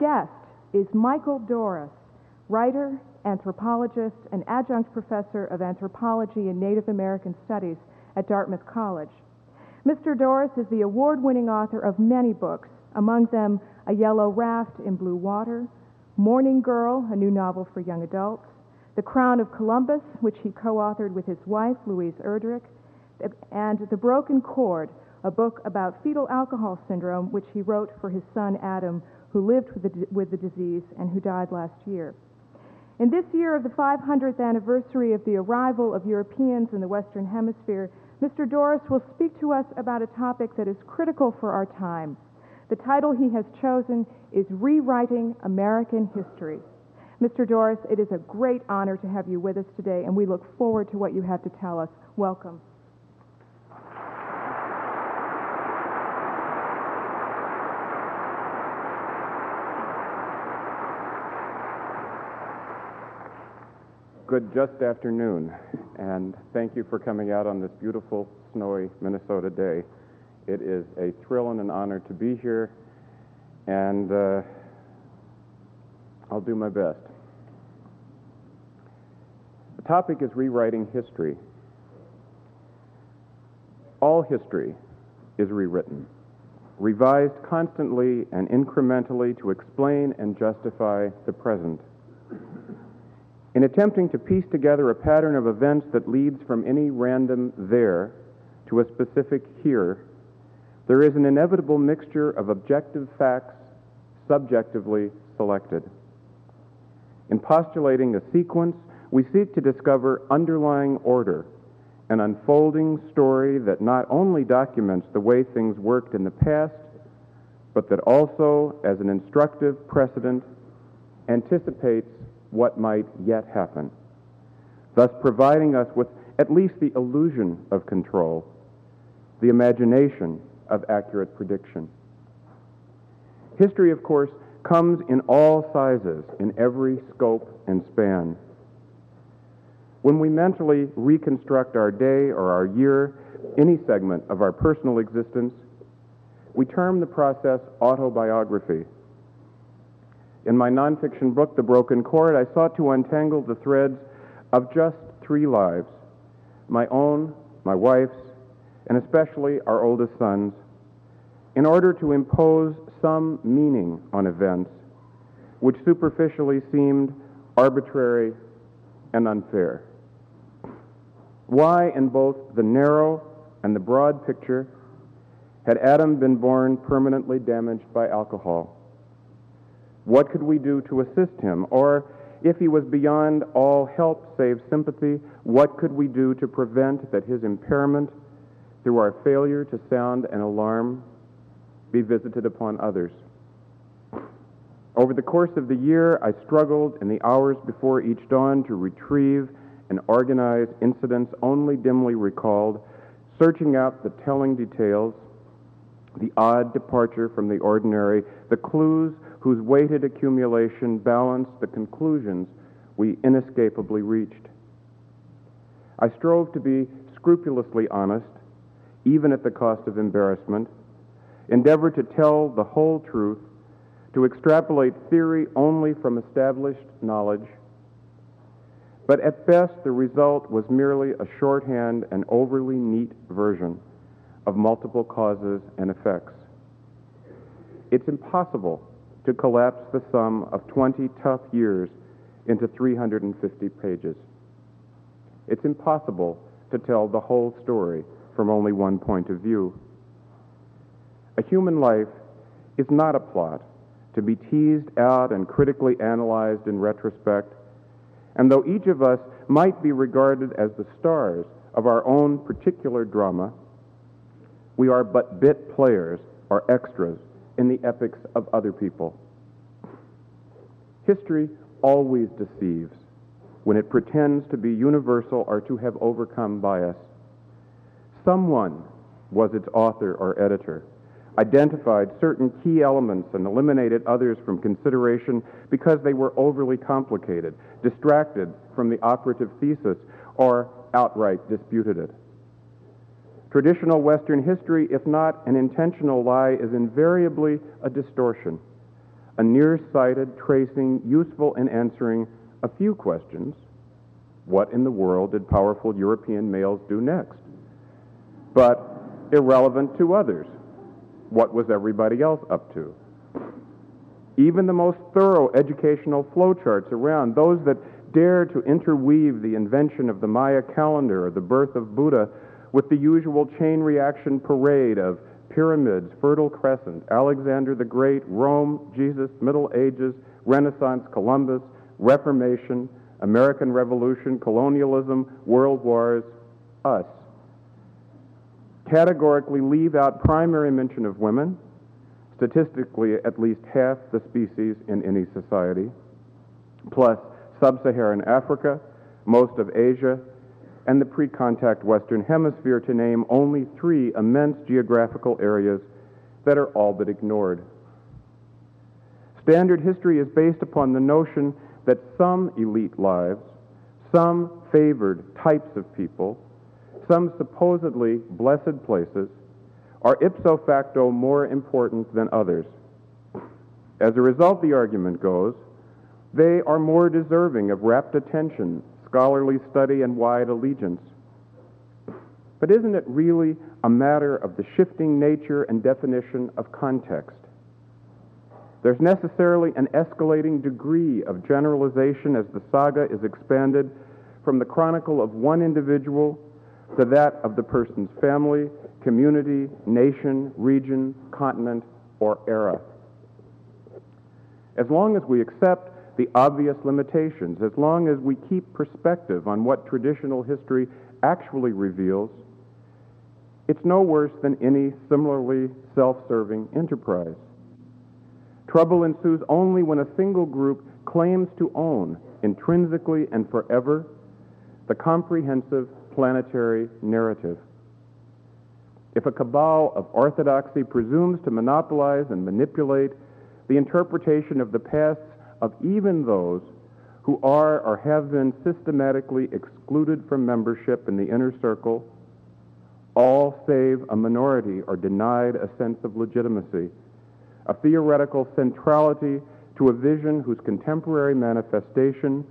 guest is Michael Dorris, writer, anthropologist, and adjunct professor of anthropology and Native American studies at Dartmouth College. Mr. Dorris is the award winning author of many books, among them A Yellow Raft in Blue Water, Morning Girl, a new novel for young adults, The Crown of Columbus, which he co authored with his wife, Louise Erdrich, and The Broken Cord, a book about fetal alcohol syndrome, which he wrote for his son Adam, who lived with the, with the disease and who died last year. In this year of the 500th anniversary of the arrival of Europeans in the Western Hemisphere, Mr. Dorris will speak to us about a topic that is critical for our time. The title he has chosen is Rewriting American History. Mr. Dorris, it is a great honor to have you with us today, and we look forward to what you have to tell us. Welcome. Good just afternoon, and thank you for coming out on this beautiful, snowy Minnesota day. It is a thrill and an honor to be here, and uh, I'll do my best. The topic is rewriting history. All history is rewritten, revised constantly and incrementally to explain and justify the present. In attempting to piece together a pattern of events that leads from any random there to a specific here, there is an inevitable mixture of objective facts subjectively selected. In postulating a sequence, we seek to discover underlying order, an unfolding story that not only documents the way things worked in the past, but that also, as an instructive precedent, anticipates what might yet happen, thus providing us with at least the illusion of control, the imagination of accurate prediction. History, of course, comes in all sizes, in every scope and span. When we mentally reconstruct our day or our year, any segment of our personal existence, we term the process autobiography. In my nonfiction book, The Broken Cord, I sought to untangle the threads of just three lives my own, my wife's, and especially our oldest son's, in order to impose some meaning on events which superficially seemed arbitrary and unfair. Why, in both the narrow and the broad picture, had Adam been born permanently damaged by alcohol? What could we do to assist him? Or if he was beyond all help save sympathy, what could we do to prevent that his impairment, through our failure to sound an alarm, be visited upon others? Over the course of the year, I struggled in the hours before each dawn to retrieve and organize incidents only dimly recalled, searching out the telling details, the odd departure from the ordinary, the clues whose weighted accumulation balanced the conclusions we inescapably reached. I strove to be scrupulously honest, even at the cost of embarrassment, endeavored to tell the whole truth, to extrapolate theory only from established knowledge. But at best, the result was merely a shorthand and overly neat version of multiple causes and effects. It's impossible to collapse the sum of 20 tough years into 350 pages. It's impossible to tell the whole story from only one point of view. A human life is not a plot to be teased out and critically analyzed in retrospect. And though each of us might be regarded as the stars of our own particular drama, we are but bit players or extras in the epics of other people. History always deceives when it pretends to be universal or to have overcome bias. Someone was its author or editor, identified certain key elements and eliminated others from consideration because they were overly complicated, distracted from the operative thesis, or outright disputed it. Traditional Western history, if not an intentional lie, is invariably a distortion, a nearsighted tracing useful in answering a few questions. What in the world did powerful European males do next? But irrelevant to others. What was everybody else up to? Even the most thorough educational flowcharts around, those that dare to interweave the invention of the Maya calendar or the birth of Buddha with the usual chain reaction parade of pyramids, Fertile Crescent, Alexander the Great, Rome, Jesus, Middle Ages, Renaissance, Columbus, Reformation, American Revolution, colonialism, world wars, us. Categorically leave out primary mention of women, statistically at least half the species in any society, plus sub-Saharan Africa, most of Asia, and the pre-contact Western Hemisphere to name only three immense geographical areas that are all but ignored. Standard history is based upon the notion that some elite lives, some favored types of people, some supposedly blessed places, are ipso facto more important than others. As a result, the argument goes, they are more deserving of rapt attention, scholarly study, and wide allegiance. But isn't it really a matter of the shifting nature and definition of context? There's necessarily an escalating degree of generalization as the saga is expanded from the chronicle of one individual to that of the person's family, community, nation, region, continent, or era. As long as we accept the obvious limitations, as long as we keep perspective on what traditional history actually reveals, it's no worse than any similarly self serving enterprise. Trouble ensues only when a single group claims to own, intrinsically and forever, the comprehensive planetary narrative. If a cabal of orthodoxy presumes to monopolize and manipulate the interpretation of the pasts of even those who are or have been systematically excluded from membership in the inner circle, all save a minority are denied a sense of legitimacy a theoretical centrality to a vision whose contemporary manifestation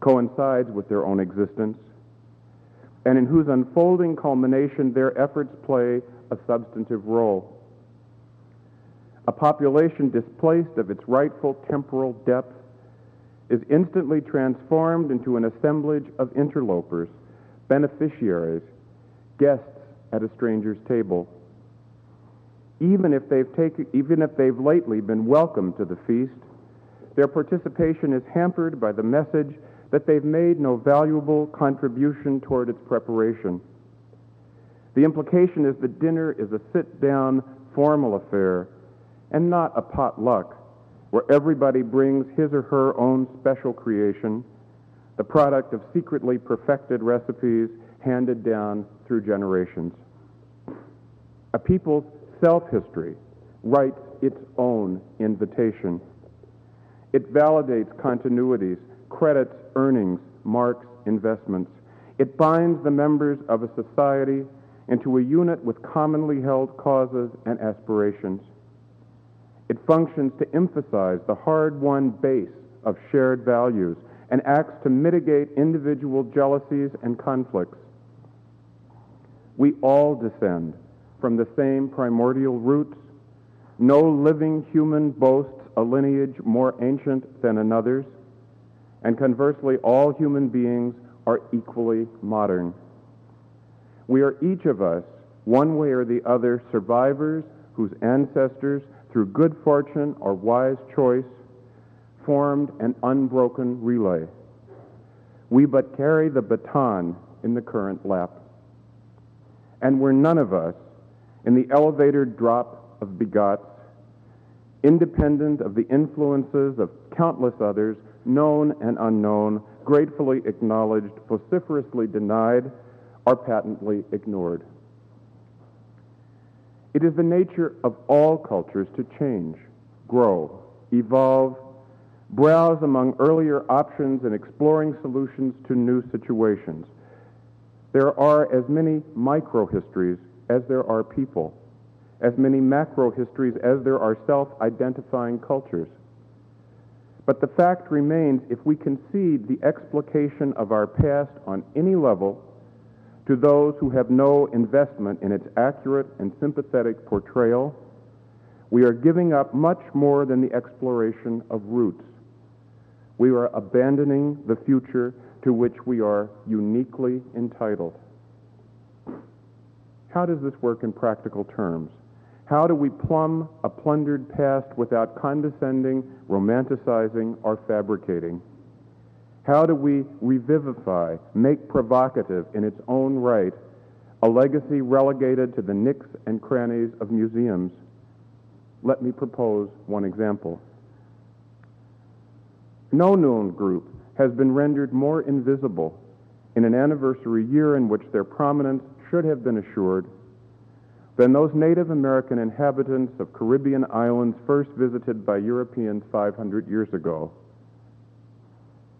coincides with their own existence, and in whose unfolding culmination their efforts play a substantive role. A population displaced of its rightful temporal depth is instantly transformed into an assemblage of interlopers, beneficiaries, guests at a stranger's table even if they've taken, even if they've lately been welcomed to the feast, their participation is hampered by the message that they've made no valuable contribution toward its preparation. The implication is that dinner is a sit-down, formal affair and not a potluck where everybody brings his or her own special creation, the product of secretly perfected recipes handed down through generations. A people's self history writes its own invitation. It validates continuities, credits earnings, marks investments. It binds the members of a society into a unit with commonly held causes and aspirations. It functions to emphasize the hard won base of shared values and acts to mitigate individual jealousies and conflicts. We all descend from the same primordial roots. No living human boasts a lineage more ancient than another's, and conversely, all human beings are equally modern. We are each of us, one way or the other, survivors whose ancestors, through good fortune or wise choice, formed an unbroken relay. We but carry the baton in the current lap. And we're none of us in the elevator drop of begots, independent of the influences of countless others, known and unknown, gratefully acknowledged, vociferously denied, or patently ignored. It is the nature of all cultures to change, grow, evolve, browse among earlier options and exploring solutions to new situations. There are as many micro-histories as there are people, as many macro histories as there are self identifying cultures. But the fact remains if we concede the explication of our past on any level to those who have no investment in its accurate and sympathetic portrayal, we are giving up much more than the exploration of roots. We are abandoning the future to which we are uniquely entitled. How does this work in practical terms? How do we plumb a plundered past without condescending, romanticizing, or fabricating? How do we revivify, make provocative in its own right, a legacy relegated to the nicks and crannies of museums? Let me propose one example. No known group has been rendered more invisible in an anniversary year in which their prominence should have been assured than those Native American inhabitants of Caribbean islands first visited by Europeans 500 years ago.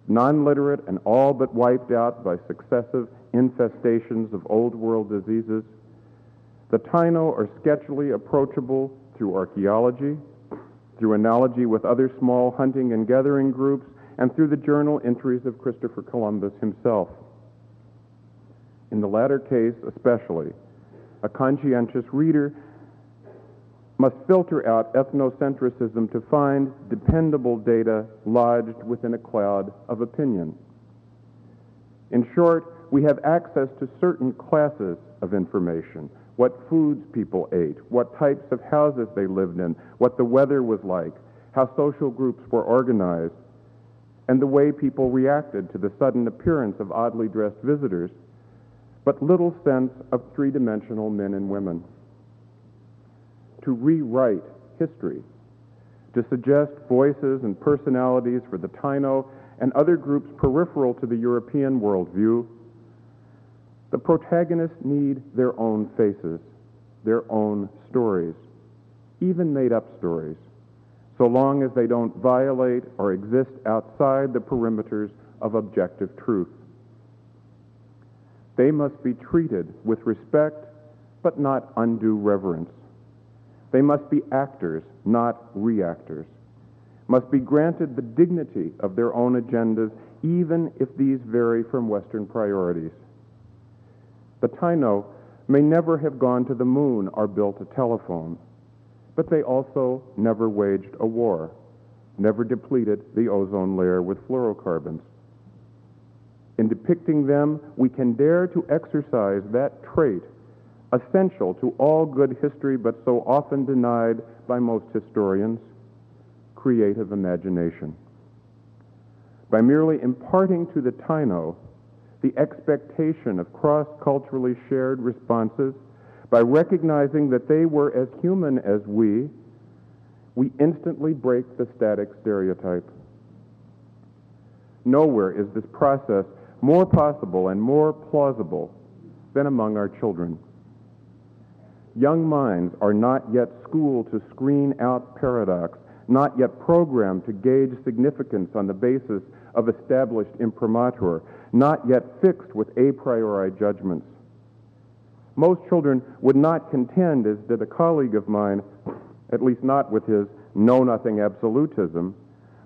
Non-literate and all but wiped out by successive infestations of old world diseases, the Taino are sketchily approachable through archaeology, through analogy with other small hunting and gathering groups, and through the journal entries of Christopher Columbus himself. In the latter case, especially, a conscientious reader must filter out ethnocentrism to find dependable data lodged within a cloud of opinion. In short, we have access to certain classes of information what foods people ate, what types of houses they lived in, what the weather was like, how social groups were organized, and the way people reacted to the sudden appearance of oddly dressed visitors but little sense of three dimensional men and women. To rewrite history, to suggest voices and personalities for the Taino and other groups peripheral to the European worldview, the protagonists need their own faces, their own stories, even made up stories, so long as they don't violate or exist outside the perimeters of objective truth. They must be treated with respect, but not undue reverence. They must be actors, not reactors. Must be granted the dignity of their own agendas, even if these vary from Western priorities. The Taino may never have gone to the moon or built a telephone, but they also never waged a war, never depleted the ozone layer with fluorocarbons. In depicting them, we can dare to exercise that trait essential to all good history but so often denied by most historians creative imagination. By merely imparting to the Taino the expectation of cross culturally shared responses, by recognizing that they were as human as we, we instantly break the static stereotype. Nowhere is this process more possible and more plausible than among our children. Young minds are not yet schooled to screen out paradox, not yet programmed to gauge significance on the basis of established imprimatur, not yet fixed with a priori judgments. Most children would not contend, as did a colleague of mine, at least not with his know nothing absolutism,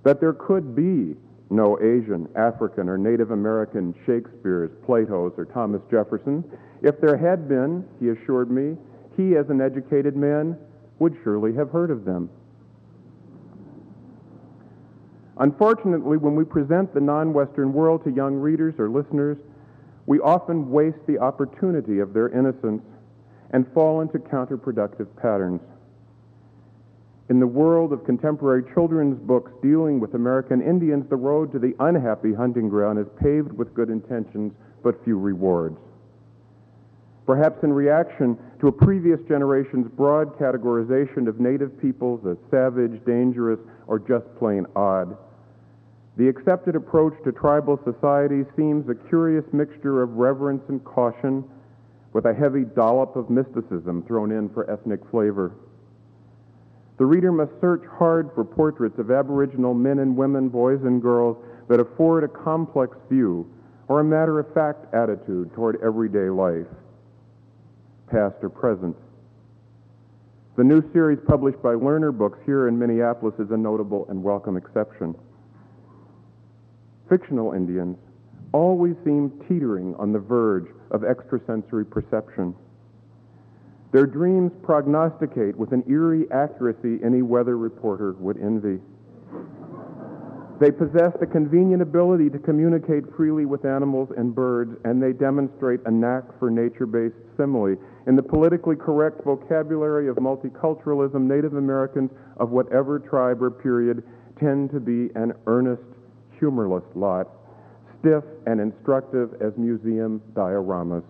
that there could be no Asian, African, or Native American Shakespeare's, Plato's, or Thomas Jefferson. If there had been, he assured me, he, as an educated man, would surely have heard of them. Unfortunately, when we present the non Western world to young readers or listeners, we often waste the opportunity of their innocence and fall into counterproductive patterns. In the world of contemporary children's books dealing with American Indians, the road to the unhappy hunting ground is paved with good intentions but few rewards. Perhaps in reaction to a previous generation's broad categorization of native peoples as savage, dangerous, or just plain odd, the accepted approach to tribal society seems a curious mixture of reverence and caution with a heavy dollop of mysticism thrown in for ethnic flavor. The reader must search hard for portraits of Aboriginal men and women, boys and girls that afford a complex view or a matter of fact attitude toward everyday life, past or present. The new series published by Lerner Books here in Minneapolis is a notable and welcome exception. fictional Indians, always seem teetering on the verge of extrasensory perception. Their dreams prognosticate with an eerie accuracy any weather reporter would envy. They possess the convenient ability to communicate freely with animals and birds, and they demonstrate a knack for nature based simile. In the politically correct vocabulary of multiculturalism, Native Americans of whatever tribe or period tend to be an earnest, humorless lot, stiff and instructive as museum dioramas.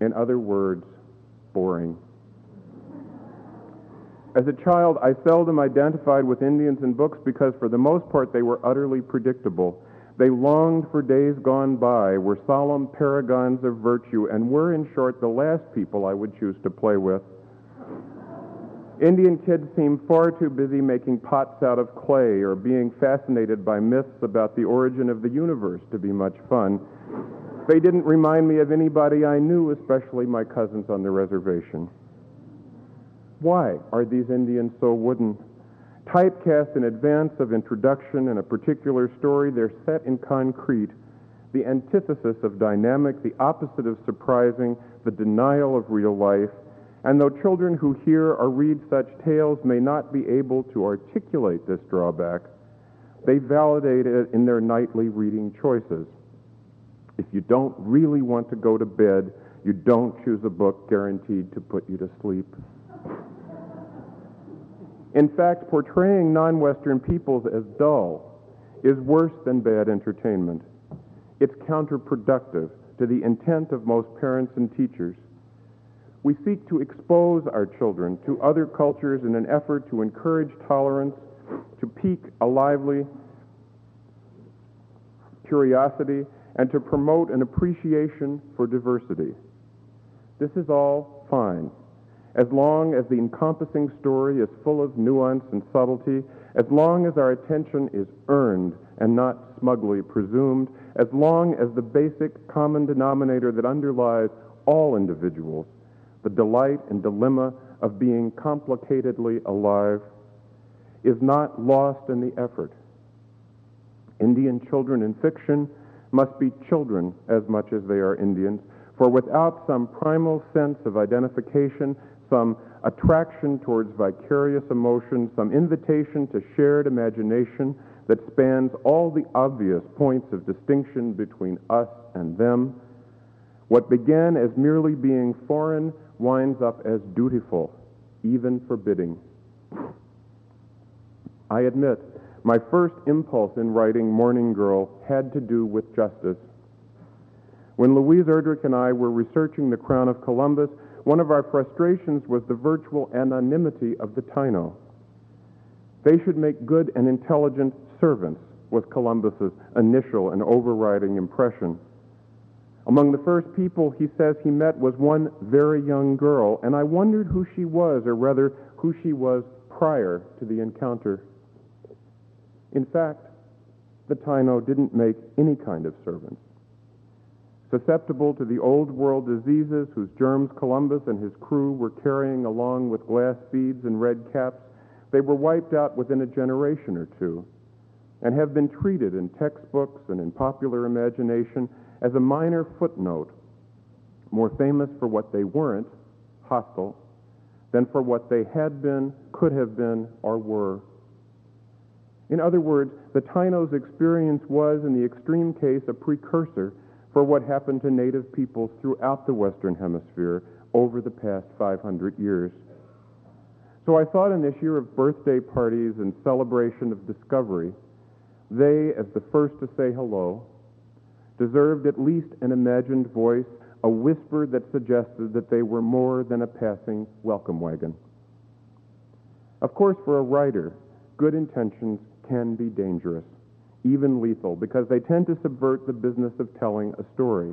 In other words, boring. As a child, I seldom identified with Indians in books because, for the most part, they were utterly predictable. They longed for days gone by, were solemn paragons of virtue, and were, in short, the last people I would choose to play with. Indian kids seem far too busy making pots out of clay or being fascinated by myths about the origin of the universe to be much fun. They didn't remind me of anybody I knew, especially my cousins on the reservation. Why are these Indians so wooden? Typecast in advance of introduction in a particular story, they're set in concrete, the antithesis of dynamic, the opposite of surprising, the denial of real life. And though children who hear or read such tales may not be able to articulate this drawback, they validate it in their nightly reading choices. If you don't really want to go to bed, you don't choose a book guaranteed to put you to sleep. In fact, portraying non Western peoples as dull is worse than bad entertainment. It's counterproductive to the intent of most parents and teachers. We seek to expose our children to other cultures in an effort to encourage tolerance, to pique a lively curiosity, and to promote an appreciation for diversity. This is all fine as long as the encompassing story is full of nuance and subtlety, as long as our attention is earned and not smugly presumed, as long as the basic common denominator that underlies all individuals, the delight and dilemma of being complicatedly alive, is not lost in the effort. Indian children in fiction must be children as much as they are Indians, for without some primal sense of identification, some attraction towards vicarious emotion, some invitation to shared imagination that spans all the obvious points of distinction between us and them. What began as merely being foreign winds up as dutiful, even forbidding. I admit, my first impulse in writing Morning Girl had to do with justice. When Louise Erdrich and I were researching the Crown of Columbus, one of our frustrations was the virtual anonymity of the Taino. They should make good and intelligent servants, was Columbus's initial and overriding impression. Among the first people he says he met was one very young girl, and I wondered who she was, or rather, who she was prior to the encounter. In fact, the Taino didn't make any kind of servants susceptible to the old world diseases whose germs Columbus and his crew were carrying along with glass beads and red caps, they were wiped out within a generation or two and have been treated in textbooks and in popular imagination as a minor footnote, more famous for what they weren't, hostile, than for what they had been, could have been, or were. In other words, the Taino's experience was, in the extreme case, a precursor for what happened to native peoples throughout the Western Hemisphere over the past 500 years. So I thought in this year of birthday parties and celebration of discovery, they, as the first to say hello, deserved at least an imagined voice, a whisper that suggested that they were more than a passing welcome wagon. Of course, for a writer, good intentions can be dangerous even lethal, because they tend to subvert the business of telling a story.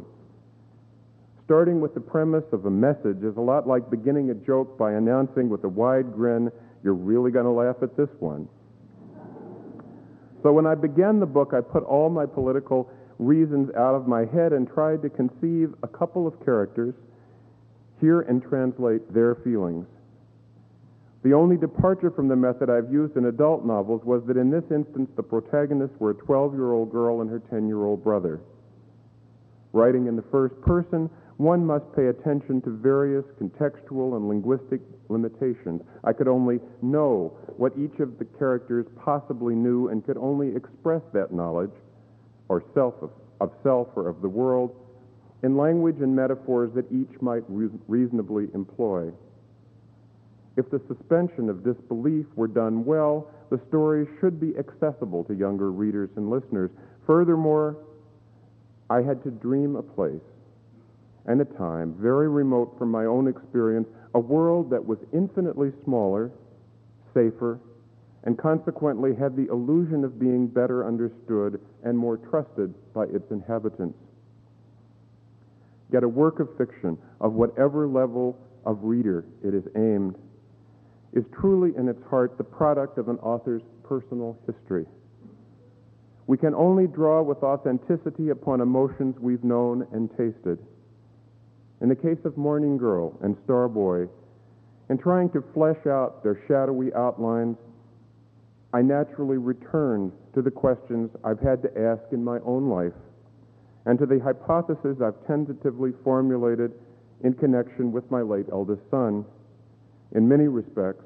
Starting with the premise of a message is a lot like beginning a joke by announcing with a wide grin, you're really going to laugh at this one. So when I began the book, I put all my political reasons out of my head and tried to conceive a couple of characters, hear and translate their feelings. The only departure from the method I've used in adult novels was that in this instance the protagonists were a 12 year old girl and her 10 year old brother. Writing in the first person, one must pay attention to various contextual and linguistic limitations. I could only know what each of the characters possibly knew and could only express that knowledge, or self of, of self or of the world, in language and metaphors that each might re- reasonably employ. If the suspension of disbelief were done well, the story should be accessible to younger readers and listeners. Furthermore, I had to dream a place and a time very remote from my own experience, a world that was infinitely smaller, safer, and consequently had the illusion of being better understood and more trusted by its inhabitants. Yet a work of fiction, of whatever level of reader it is aimed, is truly in its heart the product of an author's personal history. We can only draw with authenticity upon emotions we've known and tasted. In the case of Morning Girl and Star Boy, in trying to flesh out their shadowy outlines, I naturally returned to the questions I've had to ask in my own life and to the hypotheses I've tentatively formulated in connection with my late eldest son, in many respects,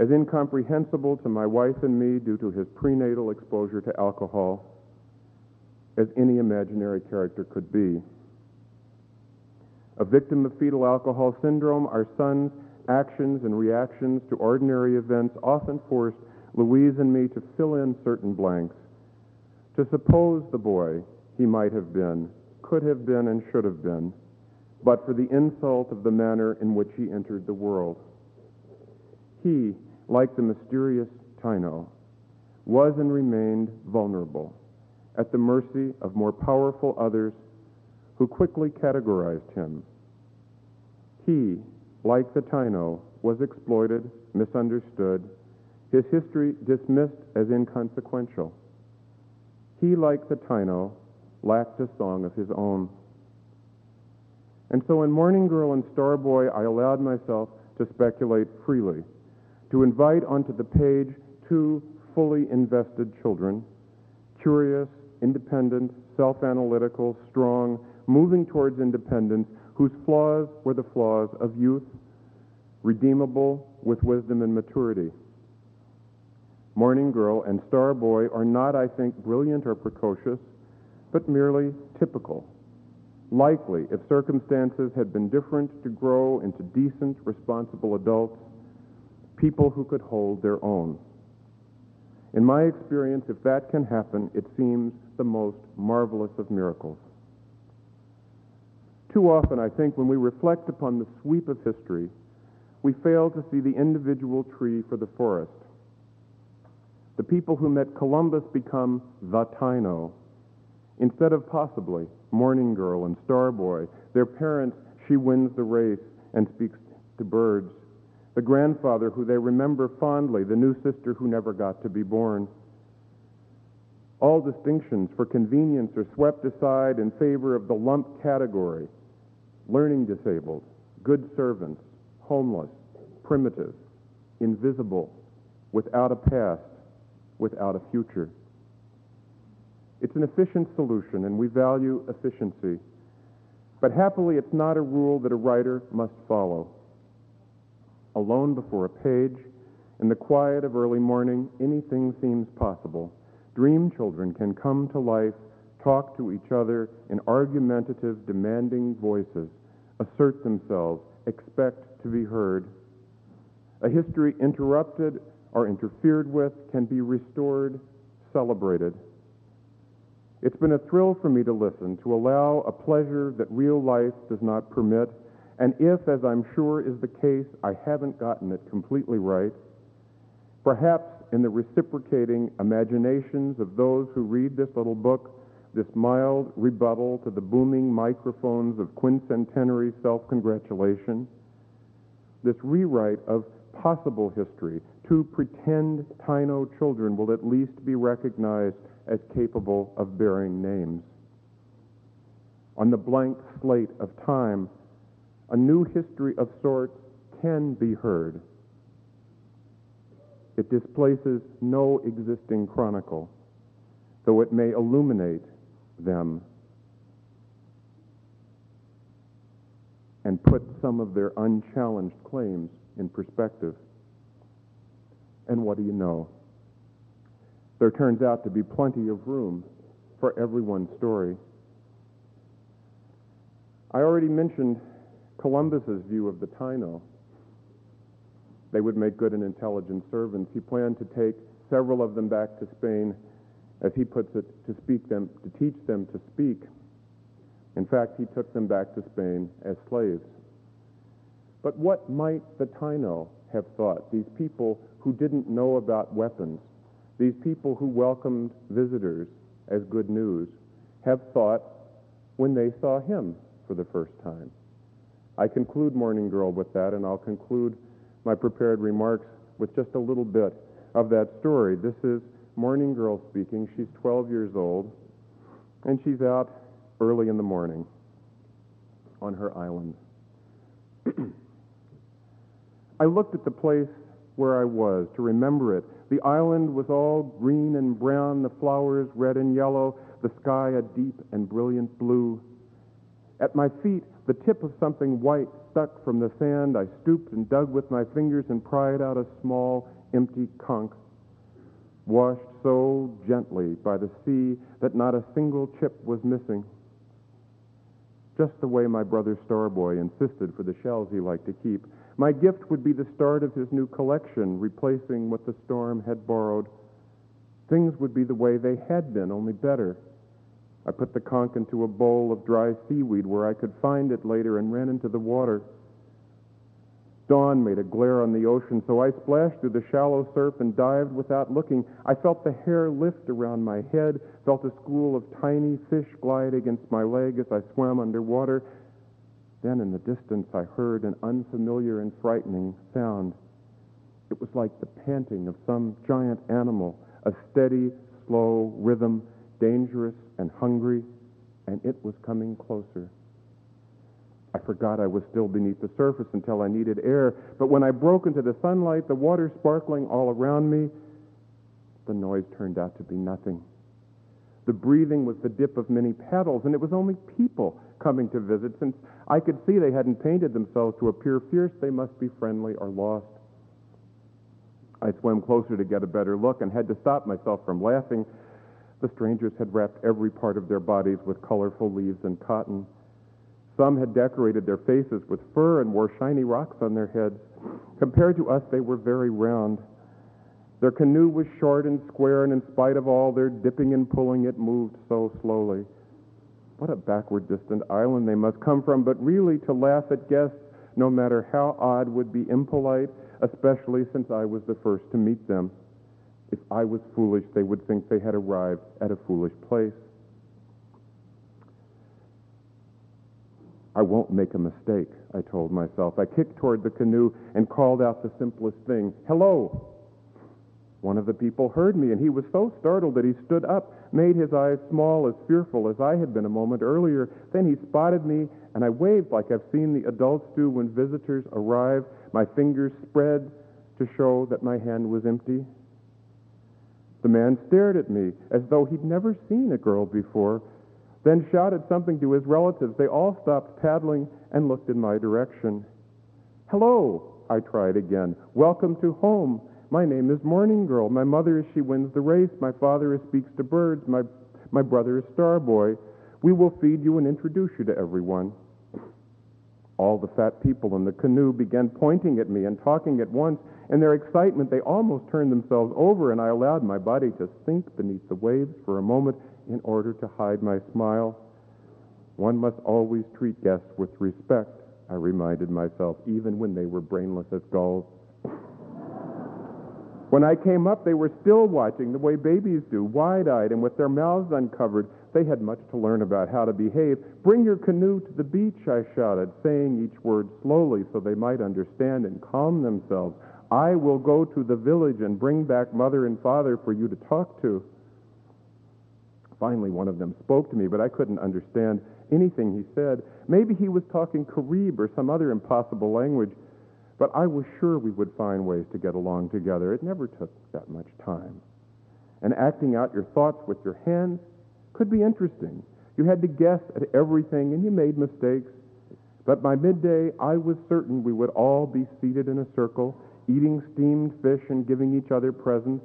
as incomprehensible to my wife and me due to his prenatal exposure to alcohol as any imaginary character could be. A victim of fetal alcohol syndrome, our son's actions and reactions to ordinary events often forced Louise and me to fill in certain blanks, to suppose the boy he might have been, could have been, and should have been, but for the insult of the manner in which he entered the world. He, like the mysterious Taino, was and remained vulnerable, at the mercy of more powerful others who quickly categorized him he, like the Taino, was exploited, misunderstood, his history dismissed as inconsequential. He, like the Taino, lacked a song of his own. And so in Morning Girl and Star Boy, I allowed myself to speculate freely, to invite onto the page two fully invested children, curious, independent, self analytical, strong, moving towards independence, whose flaws were the flaws of youth, redeemable with wisdom and maturity. Morning Girl and Star Boy are not, I think, brilliant or precocious, but merely typical. Likely, if circumstances had been different, to grow into decent, responsible adults, people who could hold their own. In my experience, if that can happen, it seems the most marvelous of miracles. Too often, I think, when we reflect upon the sweep of history, we fail to see the individual tree for the forest. The people who met Columbus become the Taino. Instead of possibly Morning Girl and Star Boy, their parents, she wins the race and speaks to birds. The grandfather who they remember fondly, the new sister who never got to be born. All distinctions for convenience are swept aside in favor of the lump category learning disabled, good servants, homeless, primitive, invisible, without a past, without a future. It's an efficient solution, and we value efficiency. But happily, it's not a rule that a writer must follow. Alone before a page, in the quiet of early morning, anything seems possible. Dream children can come to life, talk to each other in argumentative, demanding voices assert themselves, expect to be heard. A history interrupted or interfered with can be restored, celebrated. It's been a thrill for me to listen, to allow a pleasure that real life does not permit. And if, as I'm sure is the case, I haven't gotten it completely right, perhaps in the reciprocating imaginations of those who read this little book, this mild rebuttal to the booming microphones of quincentenary self congratulation, this rewrite of possible history, two pretend Taino children will at least be recognized as capable of bearing names. On the blank slate of time, a new history of sorts can be heard. It displaces no existing chronicle, though it may illuminate them and put some of their unchallenged claims in perspective. And what do you know? There turns out to be plenty of room for everyone's story. I already mentioned Columbus's view of the Taino. They would make good and intelligent servants. He planned to take several of them back to Spain, as he puts it, to speak them, to teach them to speak. In fact, he took them back to Spain as slaves. But what might the Taino have thought? These people who didn't know about weapons, these people who welcomed visitors as good news, have thought when they saw him for the first time. I conclude Morning Girl with that, and I'll conclude my prepared remarks with just a little bit of that story. This is Morning Girl speaking. She's 12 years old, and she's out early in the morning on her island. I looked at the place where I was to remember it. The island was all green and brown, the flowers red and yellow, the sky a deep and brilliant blue. At my feet, the tip of something white stuck from the sand. I stooped and dug with my fingers and pried out a small, empty conch, washed so gently by the sea that not a single chip was missing. Just the way my brother Starboy insisted for the shells he liked to keep. My gift would be the start of his new collection, replacing what the storm had borrowed. Things would be the way they had been, only better. I put the conch into a bowl of dry seaweed where I could find it later and ran into the water. Dawn made a glare on the ocean, so I splashed through the shallow surf and dived without looking. I felt the hair lift around my head, felt a school of tiny fish glide against my leg as I swam underwater. Then in the distance, I heard an unfamiliar and frightening sound. It was like the panting of some giant animal, a steady, slow rhythm dangerous and hungry, and it was coming closer. I forgot I was still beneath the surface until I needed air, but when I broke into the sunlight, the water sparkling all around me, the noise turned out to be nothing. The breathing was the dip of many paddles, and it was only people coming to visit. Since I could see they hadn't painted themselves to appear fierce, they must be friendly or lost. I swam closer to get a better look and had to stop myself from laughing the strangers had wrapped every part of their bodies with colorful leaves and cotton. Some had decorated their faces with fur and wore shiny rocks on their heads. Compared to us, they were very round. Their canoe was short and square, and in spite of all their dipping and pulling, it moved so slowly. What a backward, distant island they must come from, but really to laugh at guests, no matter how odd, would be impolite, especially since I was the first to meet them. If I was foolish, they would think they had arrived at a foolish place. I won't make a mistake, I told myself. I kicked toward the canoe and called out the simplest thing Hello! One of the people heard me, and he was so startled that he stood up, made his eyes small, as fearful as I had been a moment earlier. Then he spotted me, and I waved like I've seen the adults do when visitors arrive. My fingers spread to show that my hand was empty. The man stared at me as though he'd never seen a girl before, then shouted something to his relatives. They all stopped paddling and looked in my direction. Hello, I tried again. Welcome to home. My name is Morning Girl. My mother is She Wins the Race. My father is Speaks to Birds. My, my brother is Starboy. We will feed you and introduce you to everyone. All the fat people in the canoe began pointing at me and talking at once. In their excitement, they almost turned themselves over, and I allowed my body to sink beneath the waves for a moment in order to hide my smile. One must always treat guests with respect, I reminded myself, even when they were brainless as gulls. When I came up, they were still watching the way babies do, wide eyed and with their mouths uncovered. They had much to learn about how to behave. Bring your canoe to the beach, I shouted, saying each word slowly so they might understand and calm themselves. I will go to the village and bring back mother and father for you to talk to. Finally, one of them spoke to me, but I couldn't understand anything he said. Maybe he was talking Carib or some other impossible language. But I was sure we would find ways to get along together. It never took that much time. And acting out your thoughts with your hands could be interesting. You had to guess at everything and you made mistakes. But by midday, I was certain we would all be seated in a circle, eating steamed fish and giving each other presents.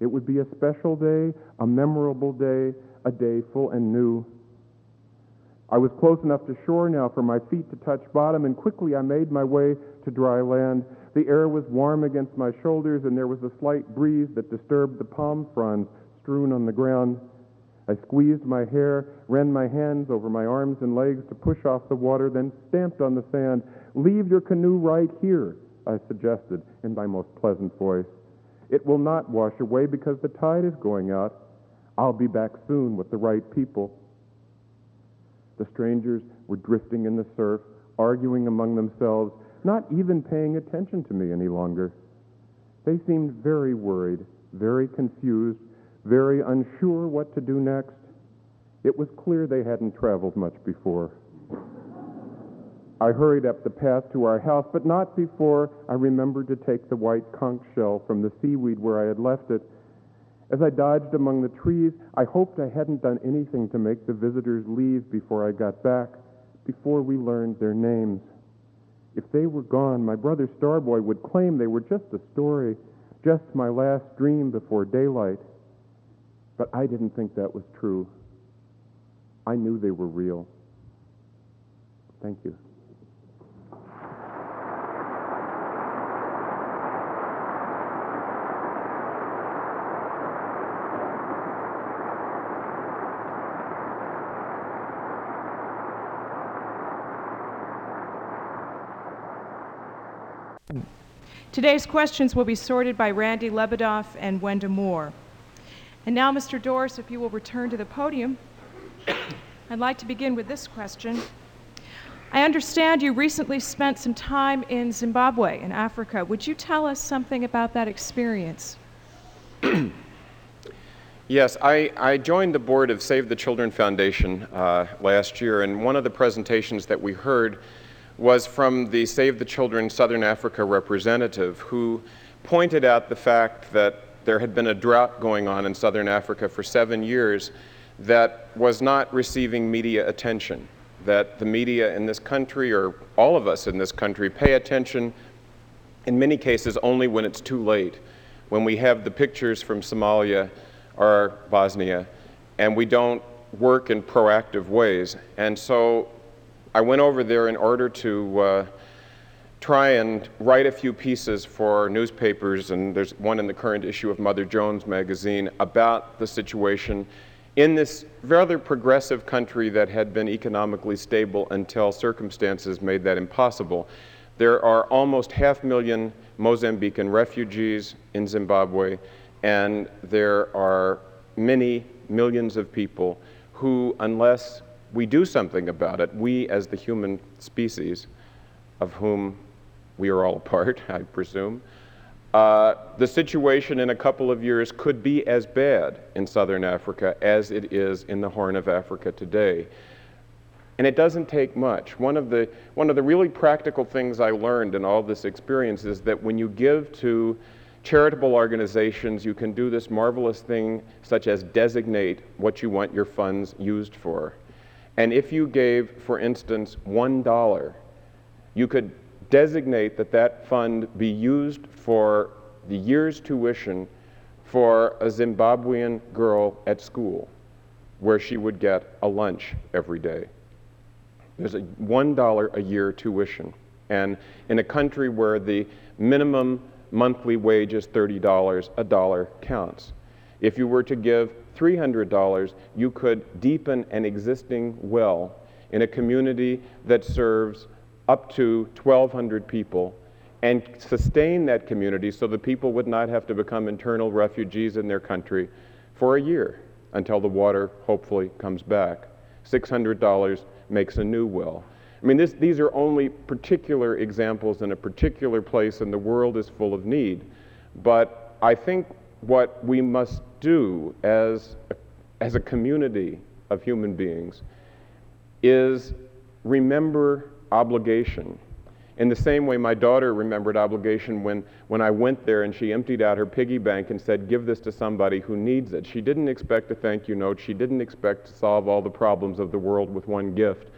It would be a special day, a memorable day, a day full and new. I was close enough to shore now for my feet to touch bottom, and quickly I made my way to dry land. The air was warm against my shoulders, and there was a slight breeze that disturbed the palm fronds strewn on the ground. I squeezed my hair, ran my hands over my arms and legs to push off the water, then stamped on the sand. Leave your canoe right here, I suggested in my most pleasant voice. It will not wash away because the tide is going out. I'll be back soon with the right people. The strangers were drifting in the surf, arguing among themselves, not even paying attention to me any longer. They seemed very worried, very confused, very unsure what to do next. It was clear they hadn't traveled much before. I hurried up the path to our house, but not before I remembered to take the white conch shell from the seaweed where I had left it. As I dodged among the trees, I hoped I hadn't done anything to make the visitors leave before I got back, before we learned their names. If they were gone, my brother Star Boy would claim they were just a story, just my last dream before daylight. But I didn't think that was true. I knew they were real. Thank you. Today's questions will be sorted by Randy Lebedoff and Wenda Moore. And now, Mr. Dorris, if you will return to the podium, I'd like to begin with this question. I understand you recently spent some time in Zimbabwe, in Africa. Would you tell us something about that experience? yes, I, I, joined the board of Save the Children Foundation uh, last year, and one of the presentations that we heard was from the Save the Children Southern Africa representative who pointed out the fact that there had been a drought going on in Southern Africa for seven years that was not receiving media attention. That the media in this country, or all of us in this country, pay attention in many cases only when it's too late, when we have the pictures from Somalia or Bosnia, and we don't work in proactive ways. And so I went over there in order to uh, try and write a few pieces for newspapers, and there's one in the current issue of Mother Jones magazine about the situation in this rather progressive country that had been economically stable until circumstances made that impossible. There are almost half a million Mozambican refugees in Zimbabwe, and there are many millions of people who, unless we do something about it, we as the human species, of whom we are all a part, I presume, uh, the situation in a couple of years could be as bad in southern Africa as it is in the Horn of Africa today. And it doesn't take much. One of, the, one of the really practical things I learned in all this experience is that when you give to charitable organizations, you can do this marvelous thing such as designate what you want your funds used for. And if you gave, for instance, $1, you could designate that that fund be used for the year's tuition for a Zimbabwean girl at school, where she would get a lunch every day. There's a $1 a year tuition. And in a country where the minimum monthly wage is $30, a dollar counts. If you were to give $300, you could deepen an existing well in a community that serves up to 1,200 people and sustain that community so the people would not have to become internal refugees in their country for a year until the water hopefully comes back. $600 makes a new well. I mean, this, these are only particular examples in a particular place, and the world is full of need. But I think what we must do as as a community of human beings is remember obligation. In the same way, my daughter remembered obligation when, when I went there and she emptied out her piggy bank and said, Give this to somebody who needs it. She didn't expect a thank you note. She didn't expect to solve all the problems of the world with one gift.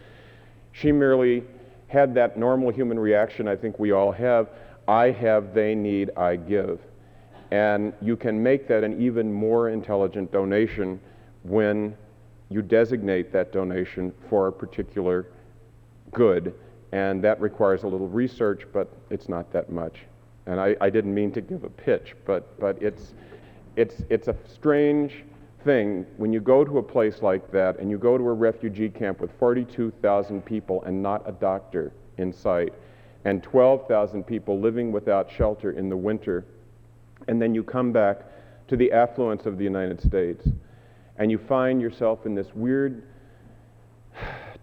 She merely had that normal human reaction I think we all have I have, they need, I give. And you can make that an even more intelligent donation when you designate that donation for a particular good and that requires a little research, but it's not that much. And I, I didn't mean to give a pitch, but, but it's, it's, it's a strange thing when you go to a place like that and you go to a refugee camp with 42,000 people and not a doctor in sight, and 12,000 people living without shelter in the winter, and then you come back to the affluence of the United States, and you find yourself in this weird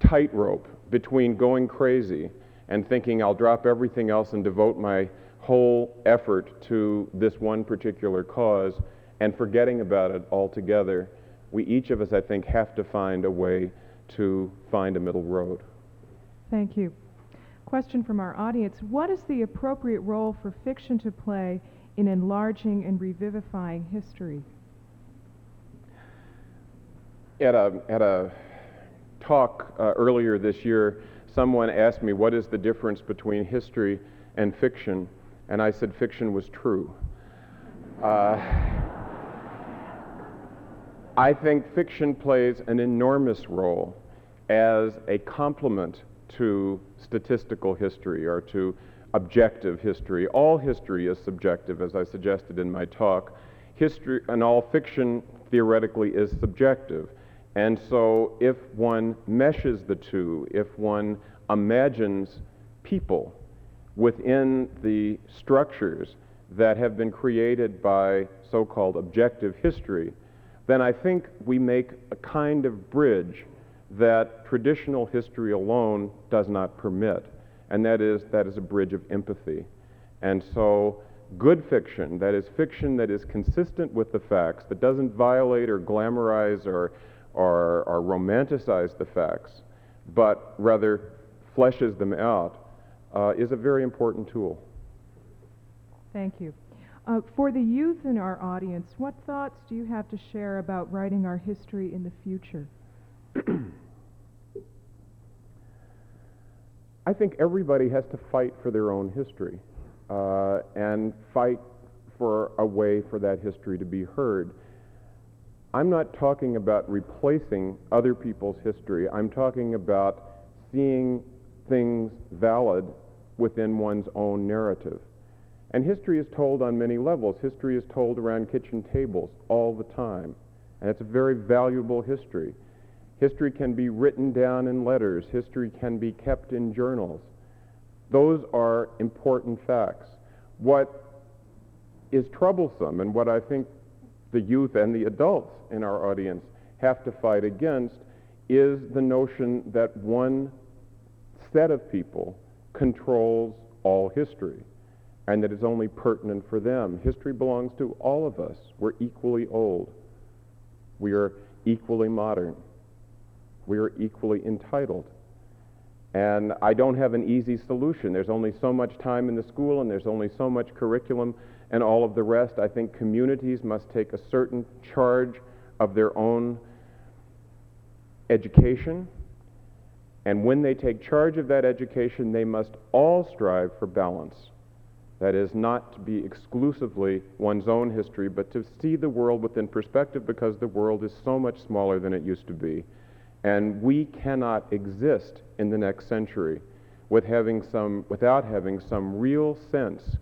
tightrope between going crazy and thinking I'll drop everything else and devote my whole effort to this one particular cause and forgetting about it altogether, we each of us, I think, have to find a way to find a middle road. Thank you. Question from our audience What is the appropriate role for fiction to play in enlarging and revivifying history? At a, at a talk uh, earlier this year, someone asked me, What is the difference between history and fiction? And I said, Fiction was true. Uh, I think fiction plays an enormous role as a complement to statistical history or to objective history. All history is subjective, as I suggested in my talk. History and all fiction theoretically is subjective. And so, if one meshes the two, if one imagines people within the structures that have been created by so called objective history, then I think we make a kind of bridge that traditional history alone does not permit. And that is, that is a bridge of empathy. And so, good fiction, that is, fiction that is consistent with the facts, that doesn't violate or glamorize or or, or romanticize the facts, but rather fleshes them out, uh, is a very important tool. Thank you. Uh, for the youth in our audience, what thoughts do you have to share about writing our history in the future? I think everybody has to fight for their own history uh, and fight for a way for that history to be heard. I'm not talking about replacing other people's history. I'm talking about seeing things valid within one's own narrative. And history is told on many levels. History is told around kitchen tables all the time. And it's a very valuable history. History can be written down in letters. History can be kept in journals. Those are important facts. What is troublesome and what I think the youth and the adults in our audience have to fight against is the notion that one set of people controls all history and that it's only pertinent for them. History belongs to all of us. We're equally old. We are equally modern. We are equally entitled. And I don't have an easy solution. There's only so much time in the school and there's only so much curriculum and all of the rest. I think communities must take a certain charge of their own education. And when they take charge of that education, they must all strive for balance. That is, not to be exclusively one's own history, but to see the world within perspective because the world is so much smaller than it used to be. And we cannot exist in the next century with having some, without having some real sense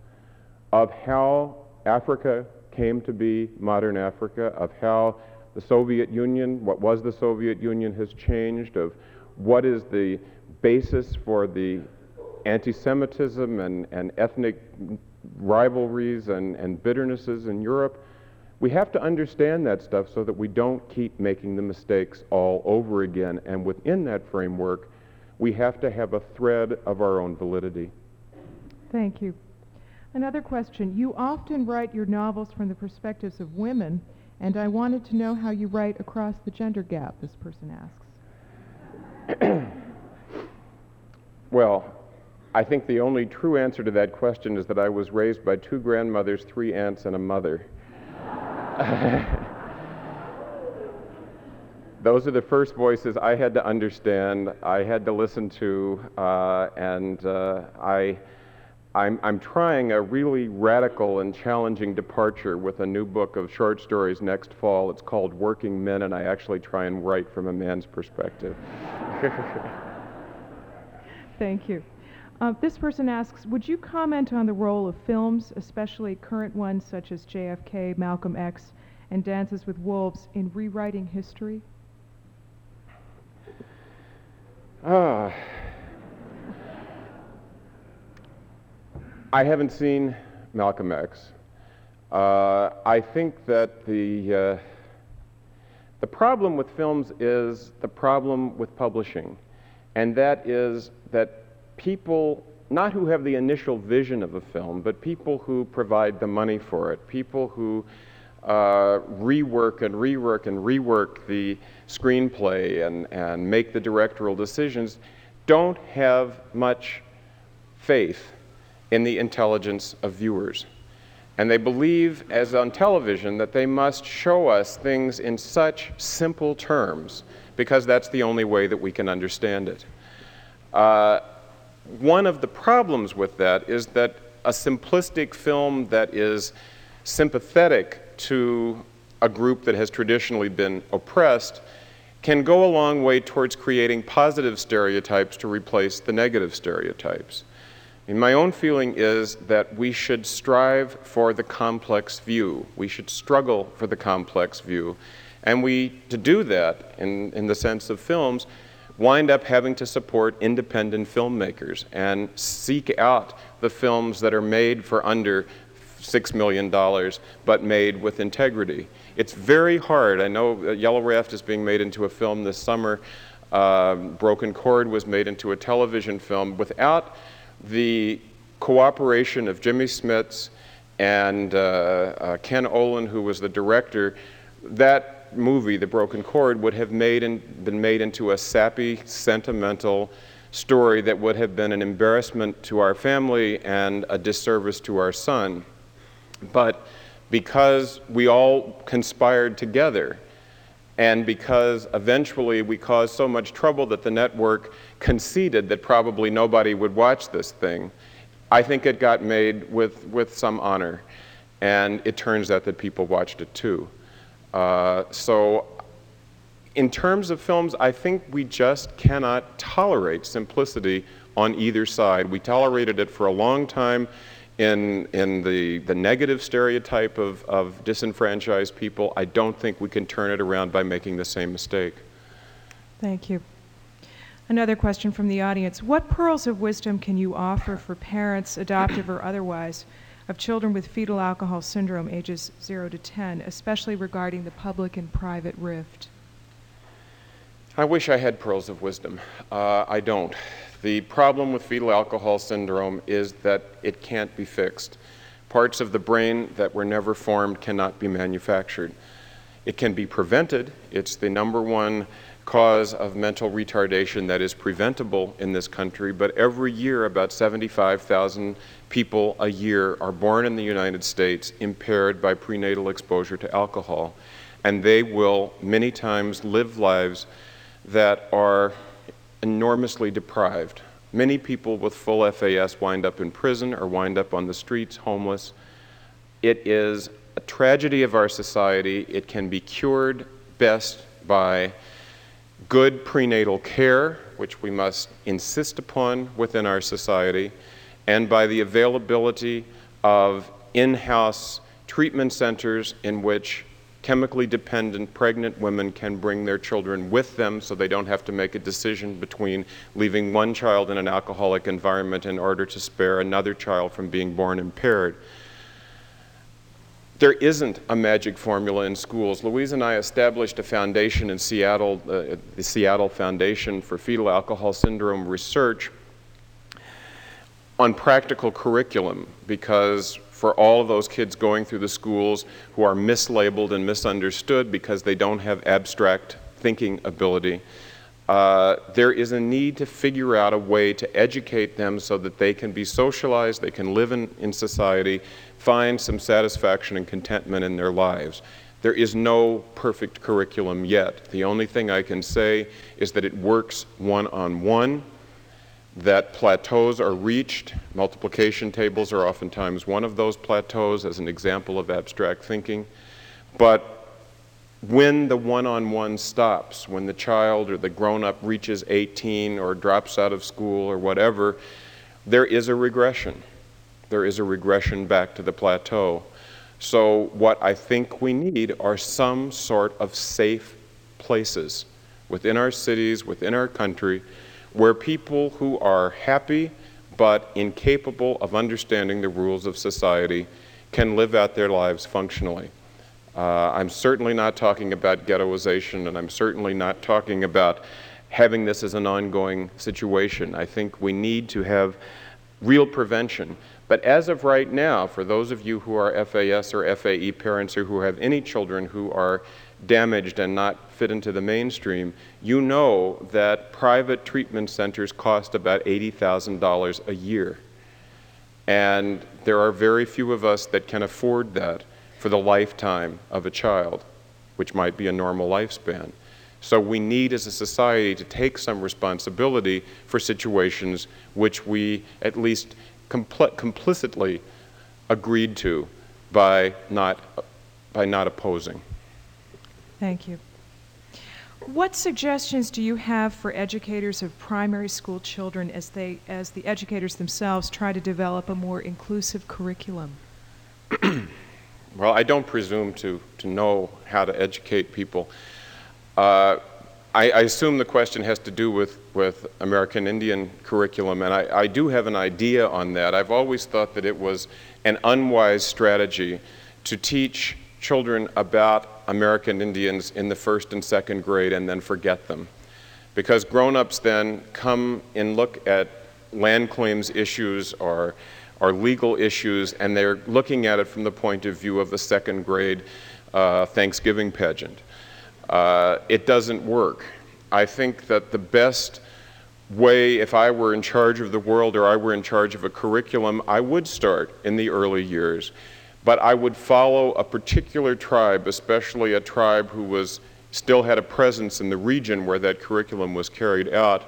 of how Africa came to be modern Africa, of how the Soviet Union, what was the Soviet Union, has changed, of what is the basis for the anti Semitism and, and ethnic rivalries and, and bitternesses in Europe. We have to understand that stuff so that we don't keep making the mistakes all over again. And within that framework, we have to have a thread of our own validity. Thank you. Another question. You often write your novels from the perspectives of women, and I wanted to know how you write across the gender gap, this person asks. well, I think the only true answer to that question is that I was raised by two grandmothers, three aunts, and a mother. Those are the first voices I had to understand, I had to listen to, uh, and uh, I, I'm, I'm trying a really radical and challenging departure with a new book of short stories next fall. It's called Working Men, and I actually try and write from a man's perspective. Thank you. Uh, this person asks Would you comment on the role of films, especially current ones such as JFK, Malcolm X, and Dances with Wolves, in rewriting history? Ah. I haven't seen Malcolm X. Uh, I think that the, uh, the problem with films is the problem with publishing, and that is that people, not who have the initial vision of a film, but people who provide the money for it, people who uh, rework and rework and rework the screenplay and, and make the directorial decisions, don't have much faith in the intelligence of viewers. And they believe, as on television, that they must show us things in such simple terms because that's the only way that we can understand it. Uh, one of the problems with that is that a simplistic film that is sympathetic to a group that has traditionally been oppressed can go a long way towards creating positive stereotypes to replace the negative stereotypes. My own feeling is that we should strive for the complex view. We should struggle for the complex view. And we, to do that, in, in the sense of films, wind up having to support independent filmmakers and seek out the films that are made for under $6 million but made with integrity. It's very hard. I know Yellow Raft is being made into a film this summer. Uh, Broken Cord was made into a television film. Without the cooperation of Jimmy Smits and uh, uh, Ken Olin, who was the director, that movie, The Broken Cord, would have made in, been made into a sappy, sentimental story that would have been an embarrassment to our family and a disservice to our son. But because we all conspired together, and because eventually we caused so much trouble that the network conceded that probably nobody would watch this thing, I think it got made with, with some honor. And it turns out that people watched it too. Uh, so, in terms of films, I think we just cannot tolerate simplicity on either side. We tolerated it for a long time in, in the, the negative stereotype of, of disenfranchised people. I don't think we can turn it around by making the same mistake. Thank you. Another question from the audience What pearls of wisdom can you offer for parents, adoptive or otherwise, of children with fetal alcohol syndrome ages 0 to 10, especially regarding the public and private rift? I wish I had pearls of wisdom. Uh, I don't. The problem with fetal alcohol syndrome is that it can't be fixed. Parts of the brain that were never formed cannot be manufactured. It can be prevented. It's the number one cause of mental retardation that is preventable in this country, but every year about 75,000 people a year are born in the United States impaired by prenatal exposure to alcohol, and they will many times live lives that are enormously deprived. Many people with full FAS wind up in prison or wind up on the streets homeless. It is a tragedy of our society. It can be cured best by good prenatal care, which we must insist upon within our society, and by the availability of in house treatment centers in which chemically dependent pregnant women can bring their children with them so they don't have to make a decision between leaving one child in an alcoholic environment in order to spare another child from being born impaired. There isn't a magic formula in schools. Louise and I established a foundation in Seattle, uh, the Seattle Foundation for Fetal Alcohol Syndrome Research, on practical curriculum because for all of those kids going through the schools who are mislabeled and misunderstood because they don't have abstract thinking ability, uh, there is a need to figure out a way to educate them so that they can be socialized, they can live in, in society, find some satisfaction and contentment in their lives. There is no perfect curriculum yet. The only thing I can say is that it works one on one, that plateaus are reached. Multiplication tables are oftentimes one of those plateaus as an example of abstract thinking. But when the one on one stops, when the child or the grown up reaches 18 or drops out of school or whatever, there is a regression. There is a regression back to the plateau. So, what I think we need are some sort of safe places within our cities, within our country, where people who are happy but incapable of understanding the rules of society can live out their lives functionally. Uh, I'm certainly not talking about ghettoization, and I'm certainly not talking about having this as an ongoing situation. I think we need to have real prevention. But as of right now, for those of you who are FAS or FAE parents or who have any children who are damaged and not fit into the mainstream, you know that private treatment centers cost about $80,000 a year. And there are very few of us that can afford that for the lifetime of a child, which might be a normal lifespan. So we need as a society to take some responsibility for situations which we at least compl- complicitly agreed to by not, by not opposing. Thank you. What suggestions do you have for educators of primary school children as they as the educators themselves try to develop a more inclusive curriculum? Well, I don't presume to, to know how to educate people. Uh, I, I, assume the question has to do with, with American Indian curriculum, and I, I do have an idea on that. I've always thought that it was an unwise strategy to teach children about American Indians in the first and second grade and then forget them. Because grown ups then come and look at land claims issues or are legal issues, and they're looking at it from the point of view of the second grade uh, Thanksgiving pageant. Uh, it doesn't work. I think that the best way, if I were in charge of the world or I were in charge of a curriculum, I would start in the early years. But I would follow a particular tribe, especially a tribe who was still had a presence in the region where that curriculum was carried out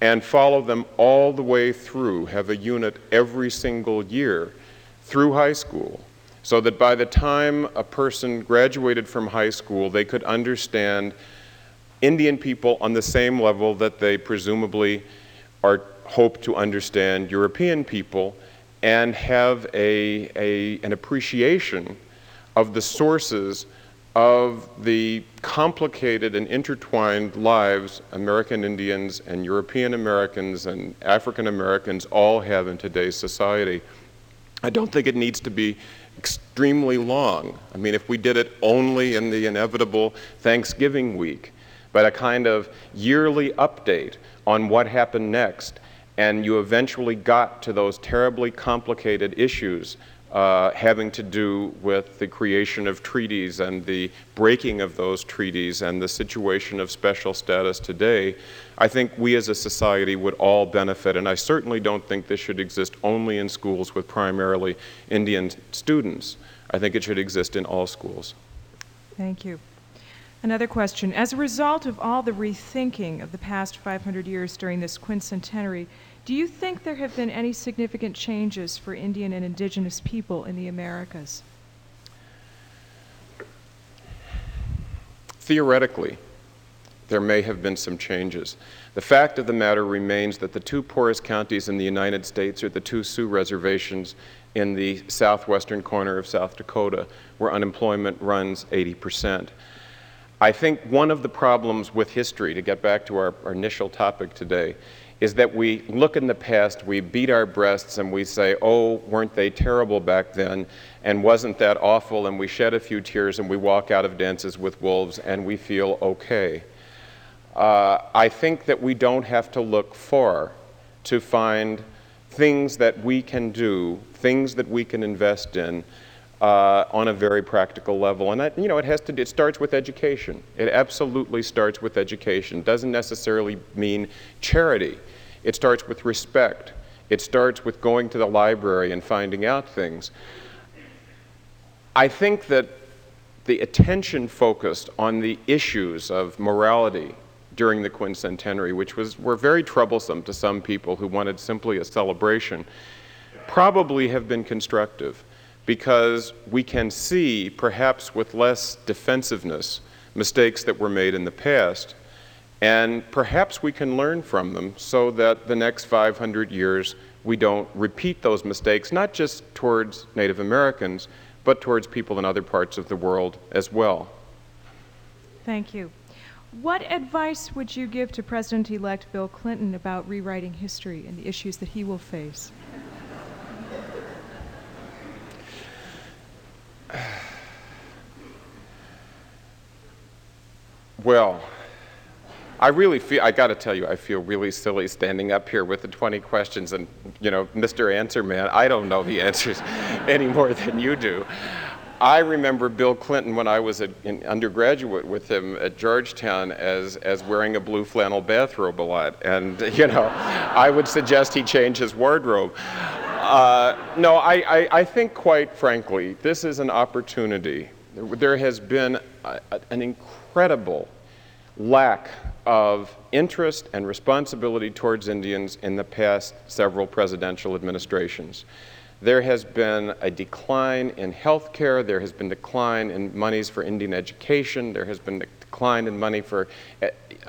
and follow them all the way through, have a unit every single year through high school, so that by the time a person graduated from high school, they could understand Indian people on the same level that they presumably are hope to understand European people and have a, a, an appreciation of the sources of the complicated and intertwined lives American Indians and European Americans and African Americans all have in today's society. I don't think it needs to be extremely long. I mean, if we did it only in the inevitable Thanksgiving week, but a kind of yearly update on what happened next, and you eventually got to those terribly complicated issues uh, having to do with the creation of treaties and the breaking of those treaties and the situation of special status today, I think we as a society would all benefit. And I certainly don't think this should exist only in schools with primarily Indian students. I think it should exist in all schools. Thank you. Another question. As a result of all the rethinking of the past 500 years during this quincentenary, do you think there have been any significant changes for Indian and indigenous people in the Americas? Theoretically, there may have been some changes. The fact of the matter remains that the two poorest counties in the United States are the two Sioux reservations in the southwestern corner of South Dakota, where unemployment runs 80%. I think one of the problems with history, to get back to our, our initial topic today, is that we look in the past, we beat our breasts, and we say, oh, weren't they terrible back then? And wasn't that awful? And we shed a few tears and we walk out of dances with wolves and we feel okay. Uh, I think that we don't have to look far to find things that we can do, things that we can invest in, uh, on a very practical level. And that, you know, it has to. It starts with education. It absolutely starts with education. Doesn't necessarily mean charity. It starts with respect. It starts with going to the library and finding out things. I think that the attention focused on the issues of morality during the quincentenary, which was, were very troublesome to some people who wanted simply a celebration, probably have been constructive because we can see, perhaps with less defensiveness, mistakes that were made in the past, and perhaps we can learn from them so that the next 500 years we don't repeat those mistakes, not just towards Native Americans, but towards people in other parts of the world as well. Thank you. What advice would you give to President elect Bill Clinton about rewriting history and the issues that he will face? Well, I really feel, I got to tell you, I feel really silly standing up here with the 20 questions and, you know, Mr. Answer Man, I don't know the answers any more than you do. I remember Bill Clinton when I was an undergraduate with him at Georgetown as, as wearing a blue flannel bathrobe a lot. And, you know, I would suggest he change his wardrobe. Uh, no, I, I, I, think, quite frankly, this is an opportunity. There has been a, an incredible lack of interest and responsibility towards Indians in the past several presidential administrations. There has been a decline in health care, there has been decline in monies for Indian education, there has been a decline in money for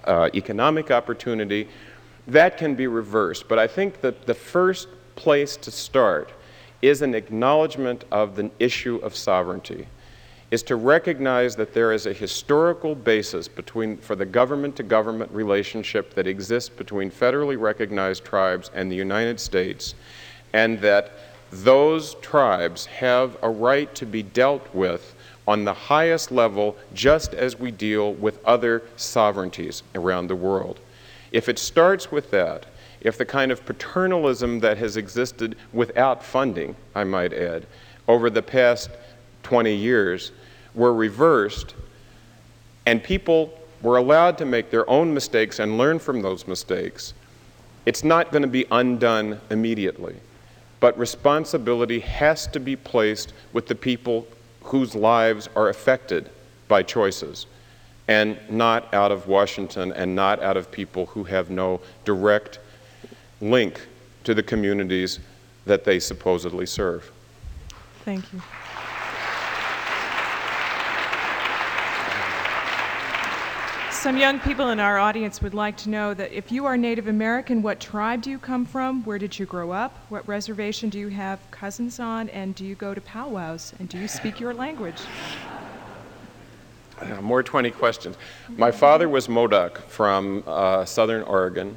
uh, economic opportunity. That can be reversed, but I think that the first place to start is an acknowledgement of the issue of sovereignty is to recognize that there is a historical basis between, for the government to government relationship that exists between federally recognized tribes and the United States, and that those tribes have a right to be dealt with on the highest level just as we deal with other sovereignties around the world. If it starts with that, if the kind of paternalism that has existed without funding, I might add, over the past 20 years were reversed and people were allowed to make their own mistakes and learn from those mistakes, it's not going to be undone immediately. But responsibility has to be placed with the people whose lives are affected by choices, and not out of Washington and not out of people who have no direct link to the communities that they supposedly serve. Thank you. Some young people in our audience would like to know that if you are Native American, what tribe do you come from? Where did you grow up? What reservation do you have cousins on? And do you go to powwows? And do you speak your language? Uh, more 20 questions. My father was Modoc from uh, southern Oregon,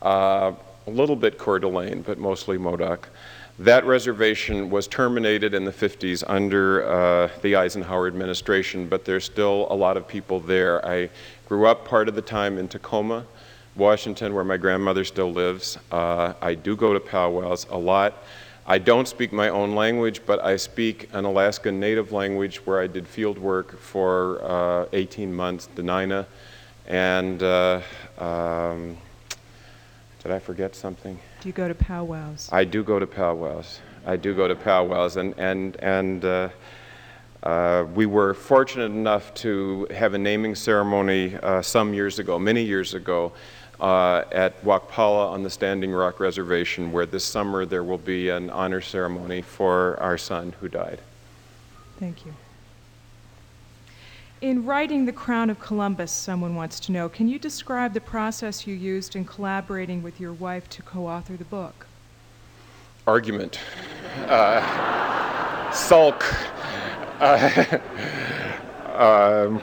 uh, a little bit Coeur d'Alene, but mostly Modoc. That reservation was terminated in the 50s under uh, the Eisenhower administration, but there's still a lot of people there. I grew up part of the time in Tacoma, Washington, where my grandmother still lives. Uh, I do go to powwows a lot. I don't speak my own language, but I speak an Alaska Native language where I did field work for uh, 18 months, Dena'ina. And uh, um, did I forget something? Do you go to powwows? I do go to powwows. I do go to powwows, and and and uh, uh, we were fortunate enough to have a naming ceremony uh, some years ago, many years ago, uh, at Wakpala on the Standing Rock Reservation, where this summer there will be an honor ceremony for our son who died. Thank you. In writing The Crown of Columbus, someone wants to know, can you describe the process you used in collaborating with your wife to co author the book? Argument, uh, sulk. Uh, um,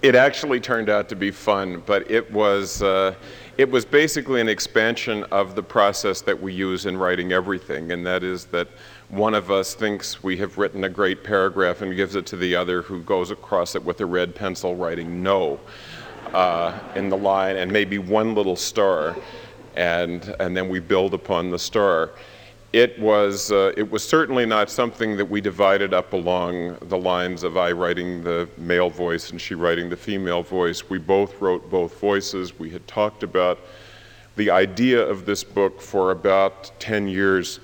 it actually turned out to be fun, but it was, uh, it was basically an expansion of the process that we use in writing everything, and that is that one of us thinks we have written a great paragraph and gives it to the other who goes across it with a red pencil writing no uh, in the line and maybe one little star and, and then we build upon the star it was, uh, it was certainly not something that we divided up along the lines of I writing the male voice and she writing the female voice. We both wrote both voices. We had talked about the idea of this book for about 10 years.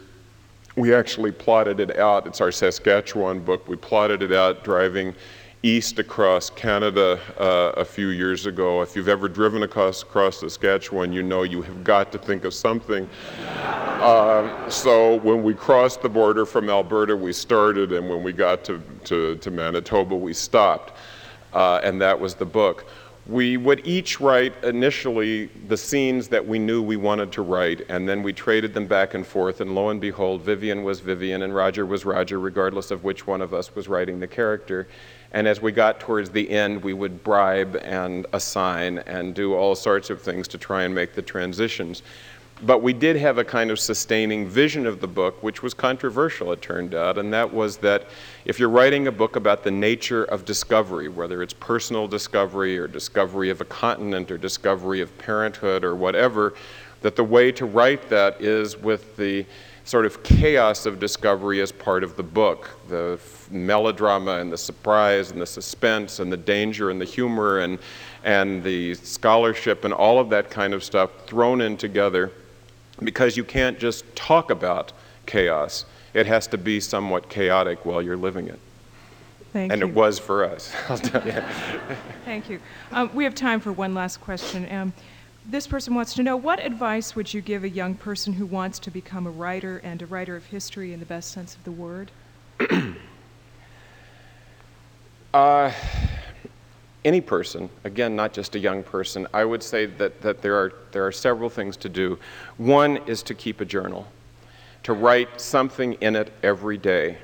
We actually plotted it out. It's our Saskatchewan book. We plotted it out driving east across Canada uh, a few years ago. If you've ever driven across, across Saskatchewan, you know you have got to think of something. Uh, so when we crossed the border from Alberta, we started, and when we got to, to, to Manitoba, we stopped. Uh, and that was the book. We would each write initially the scenes that we knew we wanted to write, and then we traded them back and forth, and lo and behold, Vivian was Vivian and Roger was Roger, regardless of which one of us was writing the character. And as we got towards the end, we would bribe and assign and do all sorts of things to try and make the transitions. But we did have a kind of sustaining vision of the book, which was controversial, it turned out, and that was that if you're writing a book about the nature of discovery, whether it's personal discovery or discovery of a continent or discovery of parenthood or whatever, that the way to write that is with the sort of chaos of discovery as part of the book. The melodrama and the surprise and the suspense and the danger and the humor and, and the scholarship and all of that kind of stuff thrown in together because you can't just talk about chaos. It has to be somewhat chaotic while you're living it. Thank and you. it was for us. Thank you. Um, we have time for one last question. Um, this person wants to know what advice would you give a young person who wants to become a writer and a writer of history in the best sense of the word? uh, any person, again, not just a young person, I would say that, that there, are, there are several things to do. One is to keep a journal, to write something in it every day,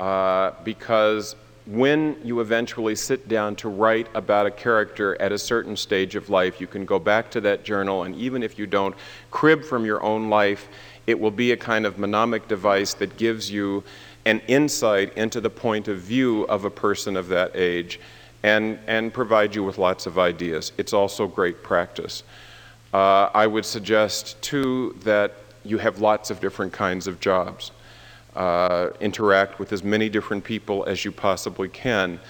uh, because when you eventually sit down to write about a character at a certain stage of life, you can go back to that journal, and even if you don't crib from your own life, it will be a kind of mnemonic device that gives you an insight into the point of view of a person of that age and, and provide you with lots of ideas. It's also great practice. Uh, I would suggest, too, that you have lots of different kinds of jobs uh, interact with as many different people as you possibly can,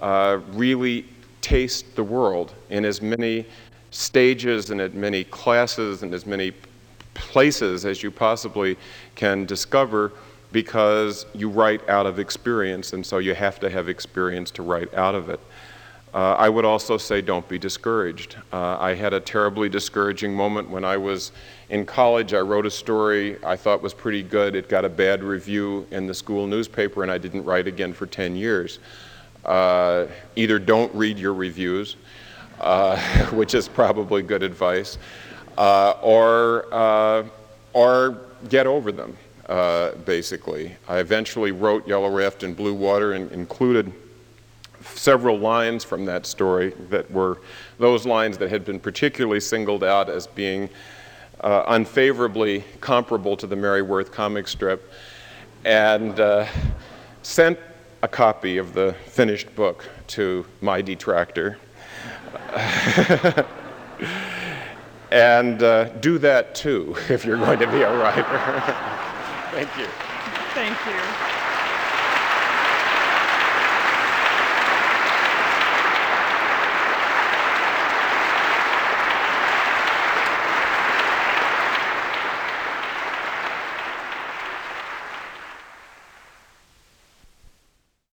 uh, really taste the world in as many stages and at many classes and as many places as you possibly can discover because you write out of experience and so you have to have experience to write out of it. Uh, I would also say don't be discouraged. Uh, I had a terribly discouraging moment when I was in college. I wrote a story I thought was pretty good. It got a bad review in the school newspaper, and I didn't write again for 10 years. Uh, either don't read your reviews, uh, which is probably good advice, uh, or, uh, or get over them, basically. I eventually wrote Yellow Raft in Blue Water and included several lines from that story that were those lines that had been particularly singled out as being uh, unfavorably comparable to the Mary Worth comic strip, and uh, sent a copy of the finished book to my detractor. and uh, do that too if you're going to be a writer. Thank you. Thank you.